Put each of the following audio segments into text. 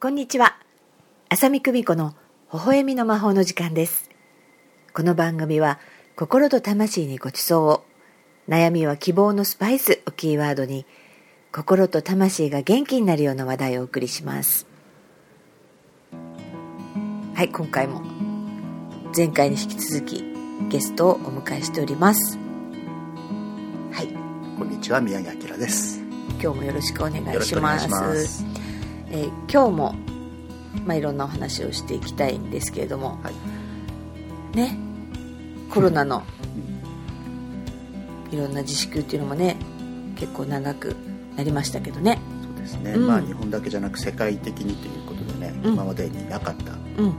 こんにちは。浅見久美子の微笑みの魔法の時間です。この番組は心と魂にご馳走を悩みは希望のスパイスをキーワードに心と魂が元気になるような話題をお送りします。はい今回も前回に引き続きゲストをお迎えしております。はい。こんにちは宮城明です。今日もよろしくお願いしますえー、今日も、まあ、いろんなお話をしていきたいんですけれども、はい、ねコロナのいろんな自粛っていうのもね結構長くなりましたけどね。そうですね、うん、まあ日本だけじゃなく世界的にということでね、うん、今までになかった、うん、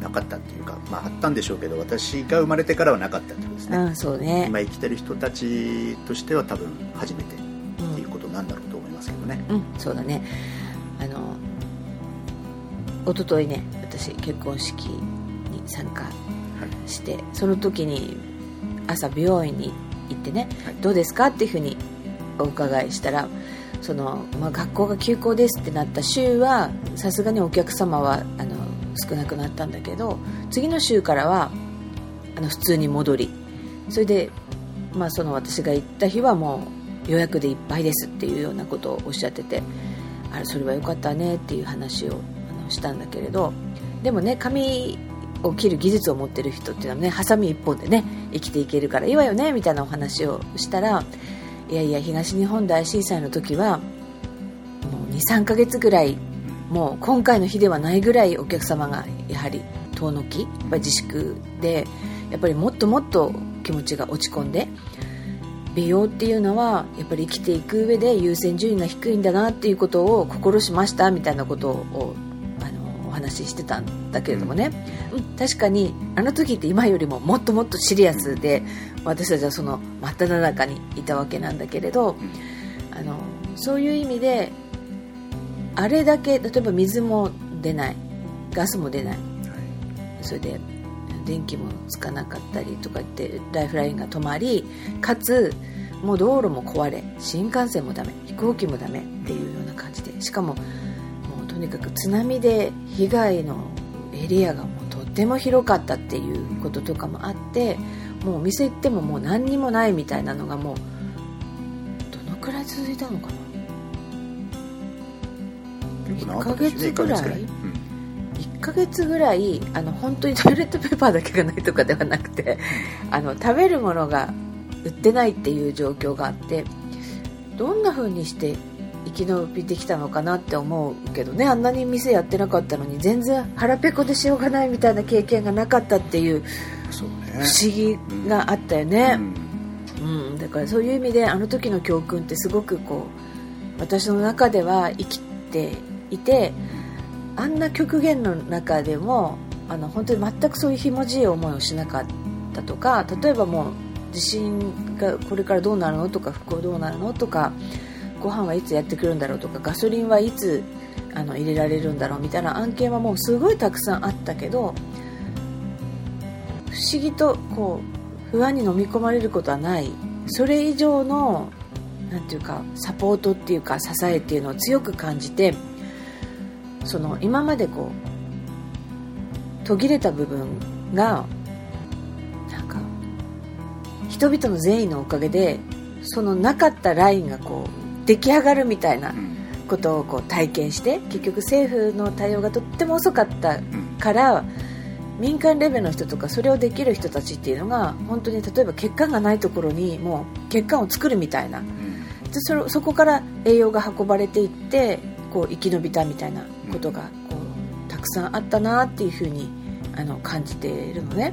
なかったっていうか、まあ、あったんでしょうけど私が生まれてからはなかったってことですね,、うんそうね。今生きてる人たちとしては多分初めてっていうことなんだろうと思いますけどね、うん、そうだねあの一昨日ね私結婚式に参加して、はい、その時に朝美容院に行ってね、はい、どうですかっていうふうにお伺いしたらその、まあ、学校が休校ですってなった週はさすがにお客様はあの少なくなったんだけど次の週からはあの普通に戻りそれで、まあ、その私が行った日はもう予約でいっぱいですっていうようなことをおっしゃっててあれそれは良かったねっていう話をあのしたんだけれどでもね髪を切る技術を持ってる人っていうのはねハサミ1本でね生きていけるからいいわよねみたいなお話をしたらいやいや東日本大震災の時は23ヶ月ぐらいもう今回の日ではないぐらいお客様がやはり遠のきやっぱ自粛でやっぱりもっともっと気持ちが落ち込んで美容っていうのはやっぱり生きていく上で優先順位が低いんだなっていうことを心しましたみたいなことをあのお話ししてたんだけれどもね、うん、確かにあの時って今よりももっともっとシリアスで私たちはその真っ只中にいたわけなんだけれどあのそういう意味であれだけ例えば水も出ないガスも出ない。それで電気もつかなかったりとか言ってライフラインが止まりかつもう道路も壊れ新幹線もダメ飛行機もダメっていうような感じでしかももうとにかく津波で被害のエリアがもうとっても広かったっていうこととかもあってもうお店行ってももう何にもないみたいなのがもうどのくらい続いたのかな？1ヶ月ぐらい、ヶ月ぐらいあの本当に トイレットペーパーだけがないとかではなくてあの食べるものが売ってないっていう状況があってどんな風にして生き延びてきたのかなって思うけどね。あんなに店やってなかったのに全然腹ペコでしようがないみたいな経験がなかったっていう不思議があったよね、うん、うん、だからそういう意味であの時の教訓ってすごくこう私の中では生きていてあんな極限の中でもあの本当に全くそういうひもじい思いをしなかったとか例えばもう地震がこれからどうなるのとか復興どうなるのとかご飯はいつやってくるんだろうとかガソリンはいつあの入れられるんだろうみたいな案件はもうすごいたくさんあったけど不思議とこう不安に飲み込まれることはない。それ以上のなんていうかサポートっていうか支えっていうのを強く感じてその今までこう途切れた部分がなんか人々の善意のおかげでそのなかったラインがこう出来上がるみたいなことをこう体験して結局政府の対応がとっても遅かったから民間レベルの人とかそれをできる人たちっていうのが本当に例えば血管がないところにもう血管を作るみたいな。でそそこから栄養が運ばれていってこう生き延びたみたいなことがこうたくさんあったなっていうふうにあの感じているのね。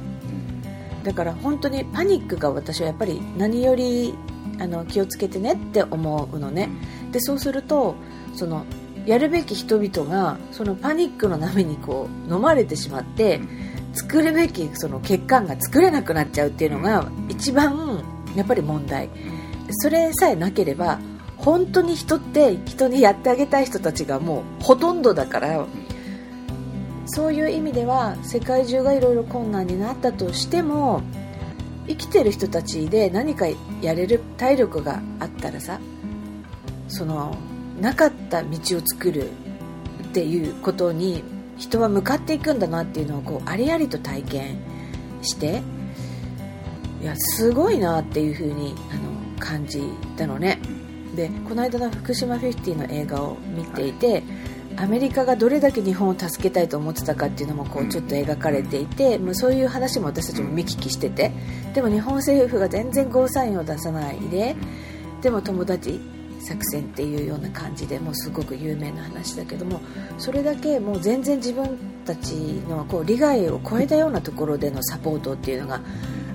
だから本当にパニックが私はやっぱり何よりあの気をつけてねって思うのね。でそうするとそのやるべき人々がそのパニックの波にこう飲まれてしまって作るべきその血管が作れなくなっちゃうっていうのが一番やっぱり問題。それさえなければ本当に人って人にやってあげたい人たちがもうほとんどだからそういう意味では世界中がいろいろ困難になったとしても生きてる人たちで何かやれる体力があったらさそのなかった道を作るっていうことに人は向かっていくんだなっていうのをこうありありと体験していやすごいなっていうふうにあの感じたのねでこの間の福島50の映画を見ていて、アメリカがどれだけ日本を助けたいと思ってたかっていうのもこうちょっと描かれていて、もうそういう話も私たちも見聞きしててでも日本政府が全然ゴーサインを出さないででも友達作戦っていうような感じでもうすごく有名な話だけどもそれだけもう全然自分たちのこう利害を超えたようなところでのサポートっていうのが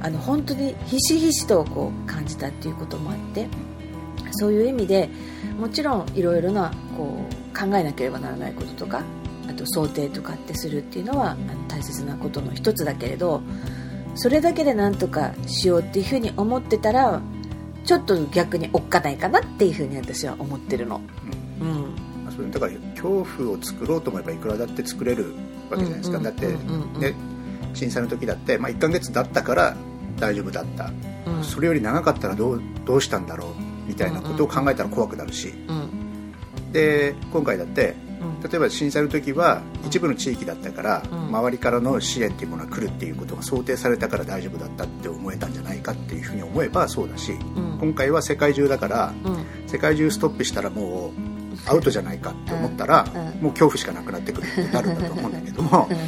あの本当にひしひしとこう感じたっていうこともあってそういう意味でもちろんいろいろなこう考えなければならないこととかあと想定とかってするっていうのは大切なことの一つだけれどそれだけでなんとかしようっていうふうに思ってたらちょっと逆におっかないかなっていうふうに私は思ってるの。うん、うん、それだから恐怖を作ろうと思えばいくらだって作れるわけじゃないですか、だって、ね、震災の時だって、まあ、1ヶ月だったから大丈夫だった、うん、それより長かったらどうどうしたんだろうみたいなことを考えたら怖くなるし、で今回だって例えば震災の時は一部の地域だったから、周りからの支援っていうものが来るっていうことが想定されたから大丈夫だったって思えたんじゃないかっていうふうに思えばそうだし、今回は世界中だから、世界中ストップしたらもうアウトじゃないかって思ったら、もう恐怖しかなくなってくるってなるんだと思うんだけども。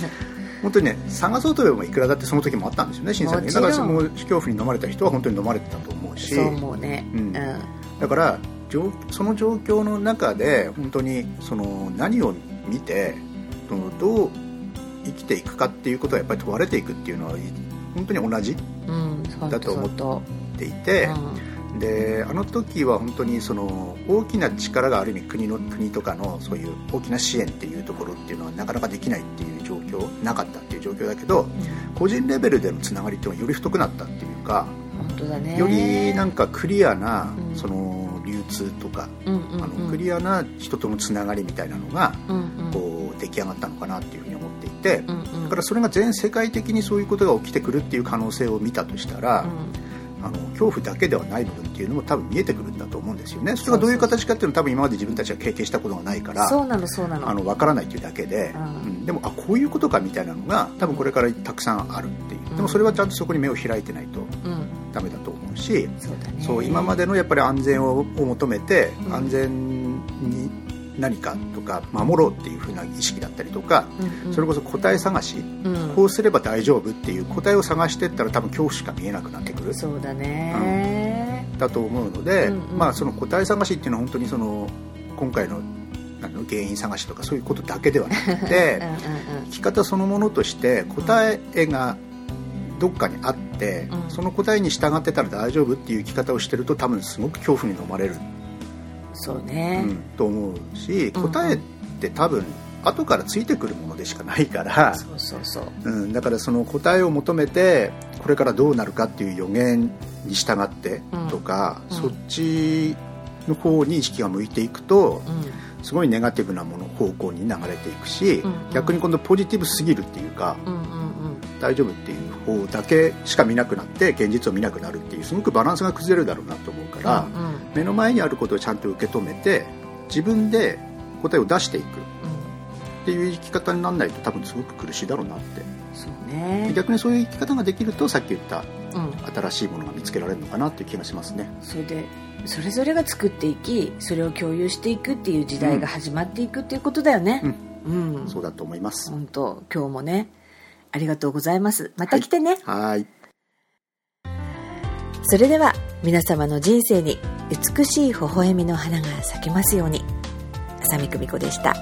本当にね探そうと思えばいくらだってその時もあったんですよね震災のだからもう恐怖に飲まれた人は本当に飲まれてたと思うしそう思うね、うん、だからその状況の中で本当にその何を見てどう生きていくかっていうことはやっぱり問われていくっていうのは本当に同じだと思っていて、であの時は本当にその大きな力がある意味国の国とかのそういう大きな支援っていうところっていうのはなかなかできないっていう状況なかったっていう状況だけど、うん、個人レベルでのつながりっていうのはより太くなったっていうか本当だ、ね、よりなんかクリアな、うん、その流通とか、あのクリアな人とのつながりみたいなのが、こう出来上がったのかなっていうふうに思っていて、だからそれが全世界的にそういうことが起きてくるっていう可能性を見たとしたら、あの恐怖だけではない部分っていうのも多分見えてくるんだと思うんですよね。それがどういう形かっていうのは多分今まで自分たちが経験したことがないからそうなのそうなの。あの分からないっていうだけで、うん、でもあこういうことかみたいなのが多分これからたくさんあるっていう。でもそれはちゃんとそこに目を開いてないとダメだと思うし、そう今までのやっぱり安全を求めて、安全に何かとか守ろうっていうふうな意識だったりとか、うんうん、それこそ答え探し、うん、こうすれば大丈夫っていう答えを探していったら多分恐怖しか見えなくなってくる。そうだね、うん、だと思うので、うんうん、まあ、その答え探しっていうのは本当にその今回のあの原因探しとかそういうことだけではなくて うん、生き方そのものとして答えがどっかにあって、その答えに従ってたら大丈夫っていう生き方をしてると多分すごく恐怖に飲まれる。そうね、うん、と思うし答えって多分後からついてくるものでしかないから。そうそうそう、うん、だからその答えを求めてこれからどうなるかっていう予言に従ってとか、うん、そっちの方に意識が向いていくと、うん、すごいネガティブなもの方向に流れていくし、うんうん、逆に今度ポジティブすぎるっていうか、うんうんうん、大丈夫っていう方だけしか見なくなって現実を見なくなるっていうすごくバランスが崩れるだろうなと思うから、うんうん、目の前にあることをちゃんと受け止めて自分で答えを出していく。っていう生き方にならないと多分すごく苦しいだろうなって。そうね。逆にそういう生き方ができるとさっき言った、新しいものが見つけられるのかなっていう気がしますね。それでそれぞれが作っていきそれを共有していくっていう時代が始まっていくっていうことだよね、うん、うん、そうだと思います。本当今日もねありがとうございます。また来てね。はい。それでは皆様の人生に美しい微笑みの花が咲きますように。浅見久美子でした。